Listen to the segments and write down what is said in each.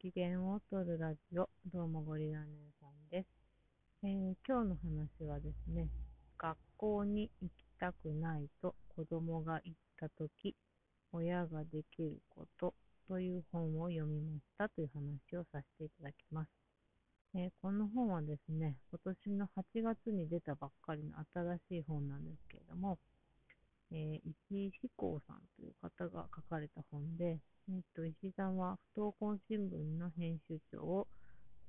機嫌を取るラジオ、どうもゴリラ姉さんです、えー、今日の話はですね、学校に行きたくないと子供が言ったとき、親ができることという本を読みましたという話をさせていただきます。えー、この本はですね、今年の8月に出たばっかりの新しい本なんですけれども、えー、石井志功さんという方が書かれた本で、えっと、石井さんは不登校新聞の編集長を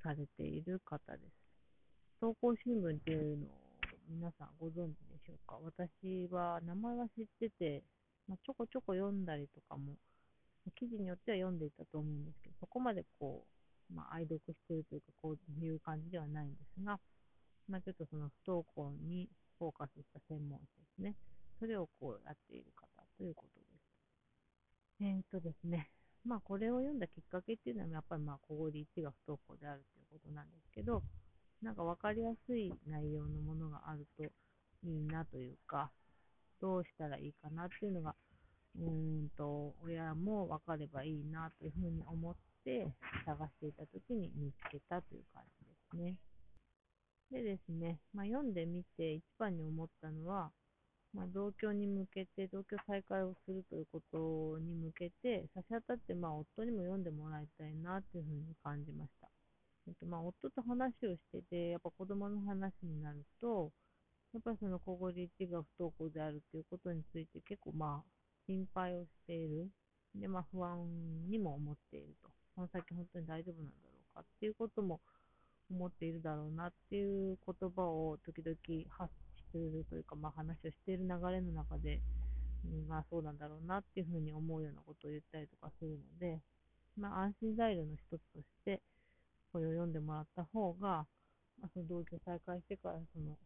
されている方です。不登校新聞っていうのを皆さんご存知でしょうか？私は名前は知ってて、まあ、ちょこちょこ読んだりとかも、記事によっては読んでいたと思うんですけど、そこまでこう、まあ、愛読してるというか、こういう感じではないんですが、まあ、ちょっとその不登校にフォーカスした専門誌ですね。それをこうやっている方ということです。えー、っとですね、まあこれを読んだきっかけっていうのはやっぱりまあ小堀1が不登校であるということなんですけど、なんか分かりやすい内容のものがあるといいなというか、どうしたらいいかなっていうのが、うーんと、親も分かればいいなというふうに思って探していたときに見つけたという感じですね。でですね、まあ、読んでみて一番に思ったのは、まあ、同居に向けて、同居再開をするということに向けて、差し当たって、まあ、夫にも読んでもらいたいなというふうに感じました。えっと、まあ、夫と話をしてて、やっぱ子供の話になると、やっぱりその小堀一が不登校であるということについて結構まあ、心配をしている。で、まあ、不安にも思っていると。この先本当に大丈夫なんだろうかっていうことも思っているだろうなっていう言葉を時々発するというか、まあ、話をしている流れの中で、うん、まあそうなんだろうなっていうふうに思うようなことを言ったりとかするので、まあ、安心材料の一つとして、これを読んでもらった方が、まあ、その同居再開してから、その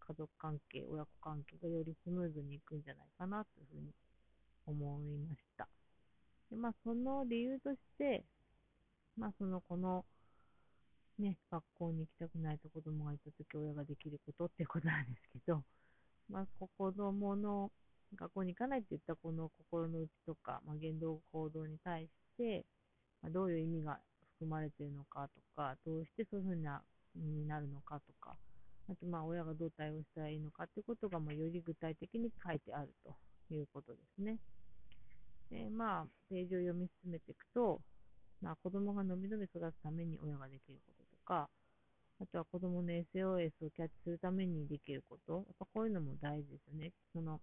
家族関係、親子関係がよりスムーズにいくんじゃないかなというふうに思いました。でまあ、その理由として、まあ、そのこのね、学校に行きたくないと子供がいたとき親ができることってことなんですけど、まあ、子供の学校に行かないって言ったこの心の内とか、まあ、言動行動に対して、まあ、どういう意味が含まれているのかとか、どうしてそういうふうなになるのかとか、あとまあ親がどう対応したらいいのかってことがまあより具体的に書いてあるということですね。でまあ、ページを読み進めていくと、まあ、子供がのびのび育つために親ができることか、あとは子供の SOS をキャッチするためにできること、やっぱこういうのも大事ですよね。その、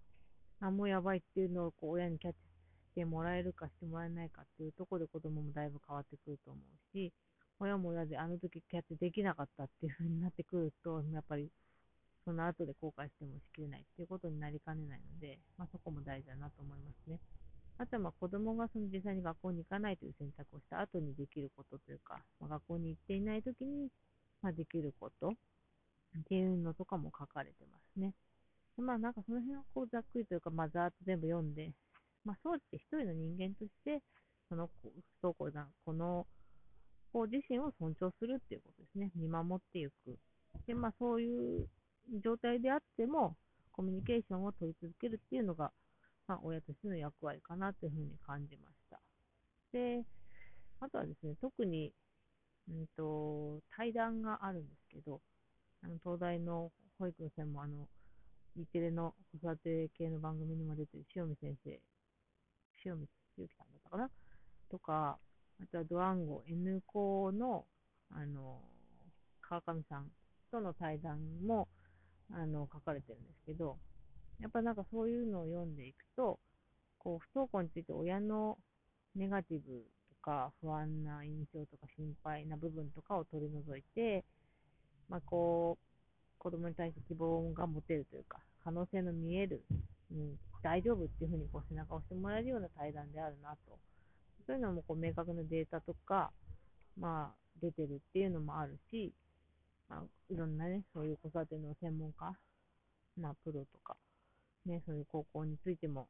あ、もやばいっていうのをこう親にキャッチしてもらえるかしてもらえないかっていうところで子供もだいぶ変わってくると思うし、親も親であの時キャッチできなかったっていう風になってくると、やっぱりその後で後悔してもしきれないっていうことになりかねないので、まあ、そこも大事だなと思いますね。あとはまあ子供がその実際に学校に行かないという選択をした後にできることというか、まあ、学校に行っていない時にまあできることっていうのとかも書かれてますね。まあなんかその辺をこうざっくりというか、まあざーっと全部読んで、まあそうして一人の人間として、その不登校な、この子自身を尊重するっていうことですね。見守っていく。で、まあそういう状態であっても、コミュニケーションを取り続けるっていうのが、まあ、親としての役割かなというふうに感じました。で、あとはですね、特に、うんと、対談があるんですけど、あの東大の保育の専門、あの、E テレの子育て系の番組にも出てる塩見先生、塩見ゆきさんだったかなとか、あとはドワンゴ N 校の、あの、川上さんとの対談も、あの、書かれてるんですけど、やっぱなんかそういうのを読んでいくと、こう不登校について親のネガティブとか不安な印象とか心配な部分とかを取り除いて、まあ、こう子供に対して希望が持てるというか、可能性の見える、うん、大丈夫っていうふうにこう背中を押してもらえるような対談であるなと。そういうのもこう明確なデータとか、まあ、出てるっていうのもあるし、まあ、いろんなね、そういう子育ての専門家、まあ、プロとか、ね、そういう高校についても、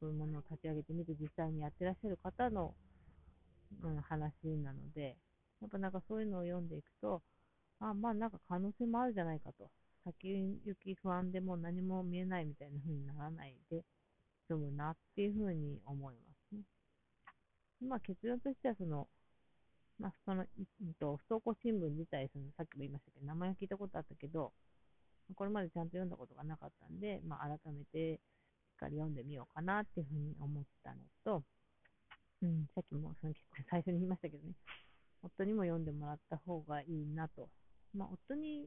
そういうものを立ち上げてみて、実際にやってらっしゃる方の、うん、話なので、やっぱなんかそういうのを読んでいくと、あまあなんか可能性もあるじゃないかと。先行き不安でも何も見えないみたいな風にならないで済むなっていう風に思いますね。まあ結論としてはその、まあ、その、うんと、不登校新聞自体、そのさっきも言いましたけど、名前は聞いたことあったけど、これまでちゃんと読んだことがなかったんで、まあ、改めてしっかり読んでみようかなっていうふうに思ったのと、うん、さっきもその結構最初に言いましたけどね、夫にも読んでもらった方がいいなと。まあ、夫に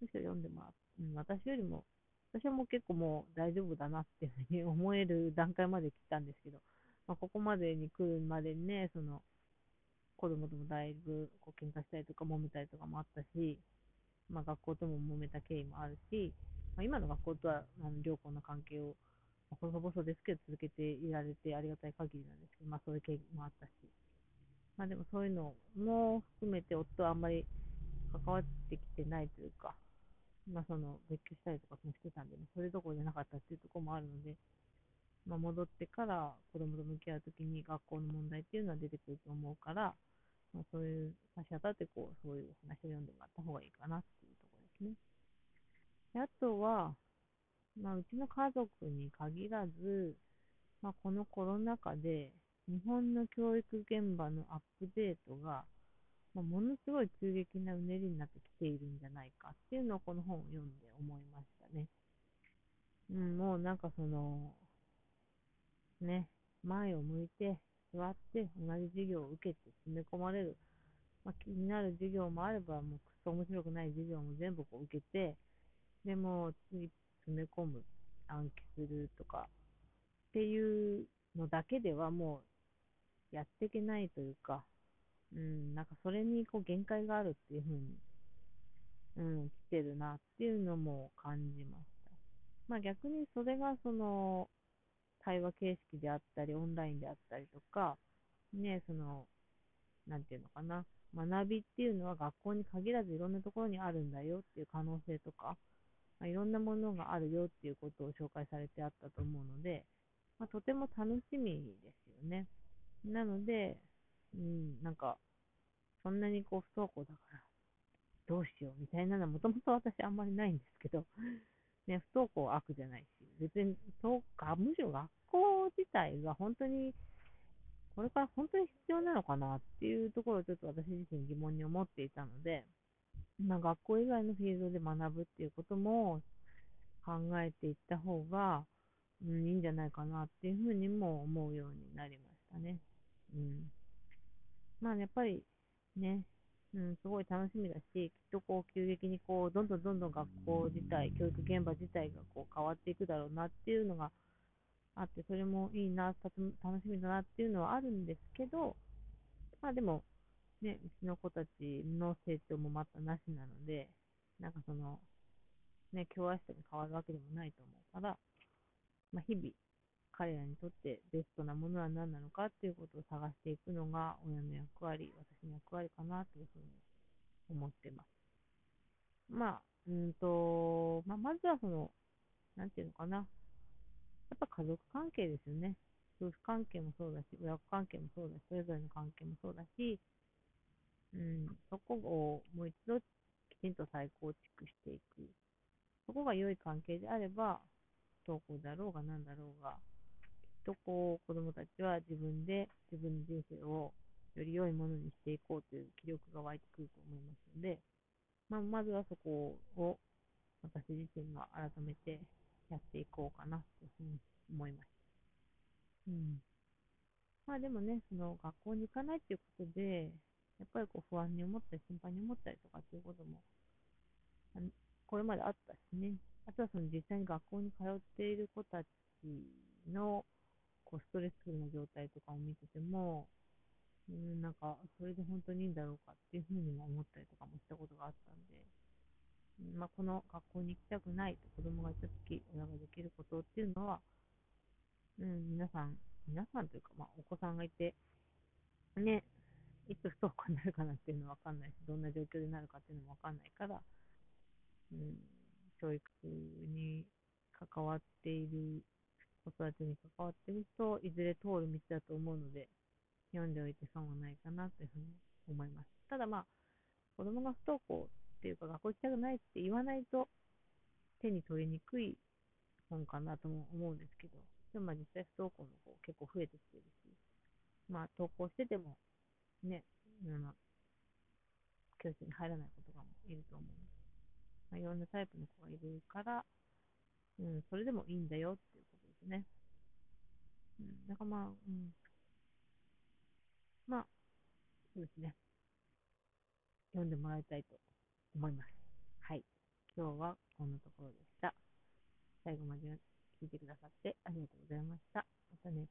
むしろ読んでもらう、うん、私よりも、私はもう結構もう大丈夫だなっていうふうに思える段階まで来たんですけど、まあ、ここまでに来るまでにね、その、子供ともだいぶこう喧嘩したりとか揉めたりとかもあったし、まあ、学校とも揉めた経緯もあるし、まあ、今の学校とはあの良好な関係を、まあ、細々ですけど続けていられてありがたい限りなんですけど、まあ、そういう経緯もあったし、まあ、でもそういうのも含めて夫はあんまり関わってきてないというか、まあ、その別居したりとかもしてたんで、ね、それどころじゃなかったっていうところもあるので、まあ、戻ってから子供と向き合うときに学校の問題っていうのは出てくると思うから、まあ、そういう差し当たってこう、そういう話を読んでもらった方がいいかなってですね。であとは、まあ、うちの家族に限らず、まあ、このコロナ禍で日本の教育現場のアップデートが、まあ、ものすごい急激なうねりになってきているんじゃないかっていうのをこの本を読んで思いましたね。うん、もうなんかその、ね、前を向いて座って同じ授業を受けて詰め込まれる、まあ、気になる授業もあれば、もうくそ面白くない授業も全部こう受けて、でも次詰め込む、暗記するとかっていうのだけではもうやっていけないというか、うん、なんかそれにこう限界があるっていうふうに、うん、来てるなっていうのも感じました。まあ逆にそれがその、対話形式であったり、オンラインであったりとか、ね、その、なんていうのかな、学びっていうのは学校に限らずいろんなところにあるんだよっていう可能性とか、まあ、いろんなものがあるよっていうことを紹介されてあったと思うので、まあ、とても楽しみですよね。なので、うん、なんか、そんなにこう不登校だから、どうしようみたいなのはもともと私あんまりないんですけど、ね、不登校は悪じゃないし、別に、そうか、むしろ学校自体が本当に、これから本当に必要なのかなっていうところをちょっと私自身疑問に思っていたので、まあ、学校以外のフィールドで学ぶっていうことも考えていった方が、うん、いいんじゃないかなっていうふうにも思うようになりましたね。うん。まあ、やっぱりね、うん、すごい楽しみだし、きっとこう急激にこうどんどんどんどん学校自体、教育現場自体がこう変わっていくだろうなっていうのがあって、それもいいな、楽しみだなっていうのはあるんですけど、まあでも、ね、うちの子たちの成長もまたなしなので、なんかその、ね、今日明日に変わるわけでもないと思うから、まあ、日々、彼らにとってベストなものは何なのかっていうことを探していくのが親の役割、私の役割かなというふうに思ってます。まあ、うんと、まあ、まずはその、なんていうのかな。やっぱ家族関係ですよね。夫婦関係もそうだし、親子関係もそうだし、それぞれの関係もそうだし、うん、そこをもう一度きちんと再構築していく。そこが良い関係であれば、不登校だろうが何だろうが、きっとこう子供たちは自分で自分の人生をより良いものにしていこうという気力が湧いてくると思いますので、まあ、まずはそこを私自身が改めてやっていこうかなというふうに思いました。うん。まあでもね、その学校に行かないっていうことで、やっぱりこう不安に思ったり心配に思ったりとかっていうことも、これまであったしね。あとはその実際に学校に通っている子たちのこうストレスフルな状態とかを見てても、うん、なんか、それで本当にいいんだろうかっていうふうにも思ったりとかもしたことがあったんで、まあ、この学校に行きたくないと子供がいたとき、親ができることっていうのは、うん、皆さん、皆さんというか、まあ、お子さんがいて、ね、いつ不登校になるかなっていうのはわかんないし、どんな状況になるかっていうのもわかんないから、うん、教育に関わっている子育てに関わっていると、いずれ通る道だと思うので、読んでおいて損はないかなというふうに思います。ただまあ、子供が不登校っていうか学校行きたくないって言わないと手に取りにくい本かなとも思うんですけど、でもまあ実際不登校の子結構増えてきてるし、まあ登校しててもね、うな教室に入らない子とかもいると思う。まあ、いろんなタイプの子がいるから、うん、それでもいいんだよっていうことですね。うん、だからまあ、うん。まあ、そうですね。読んでもらいたいと思います。はい。今日はこんなところでした。最後まで聞いてくださってありがとうございました。またね。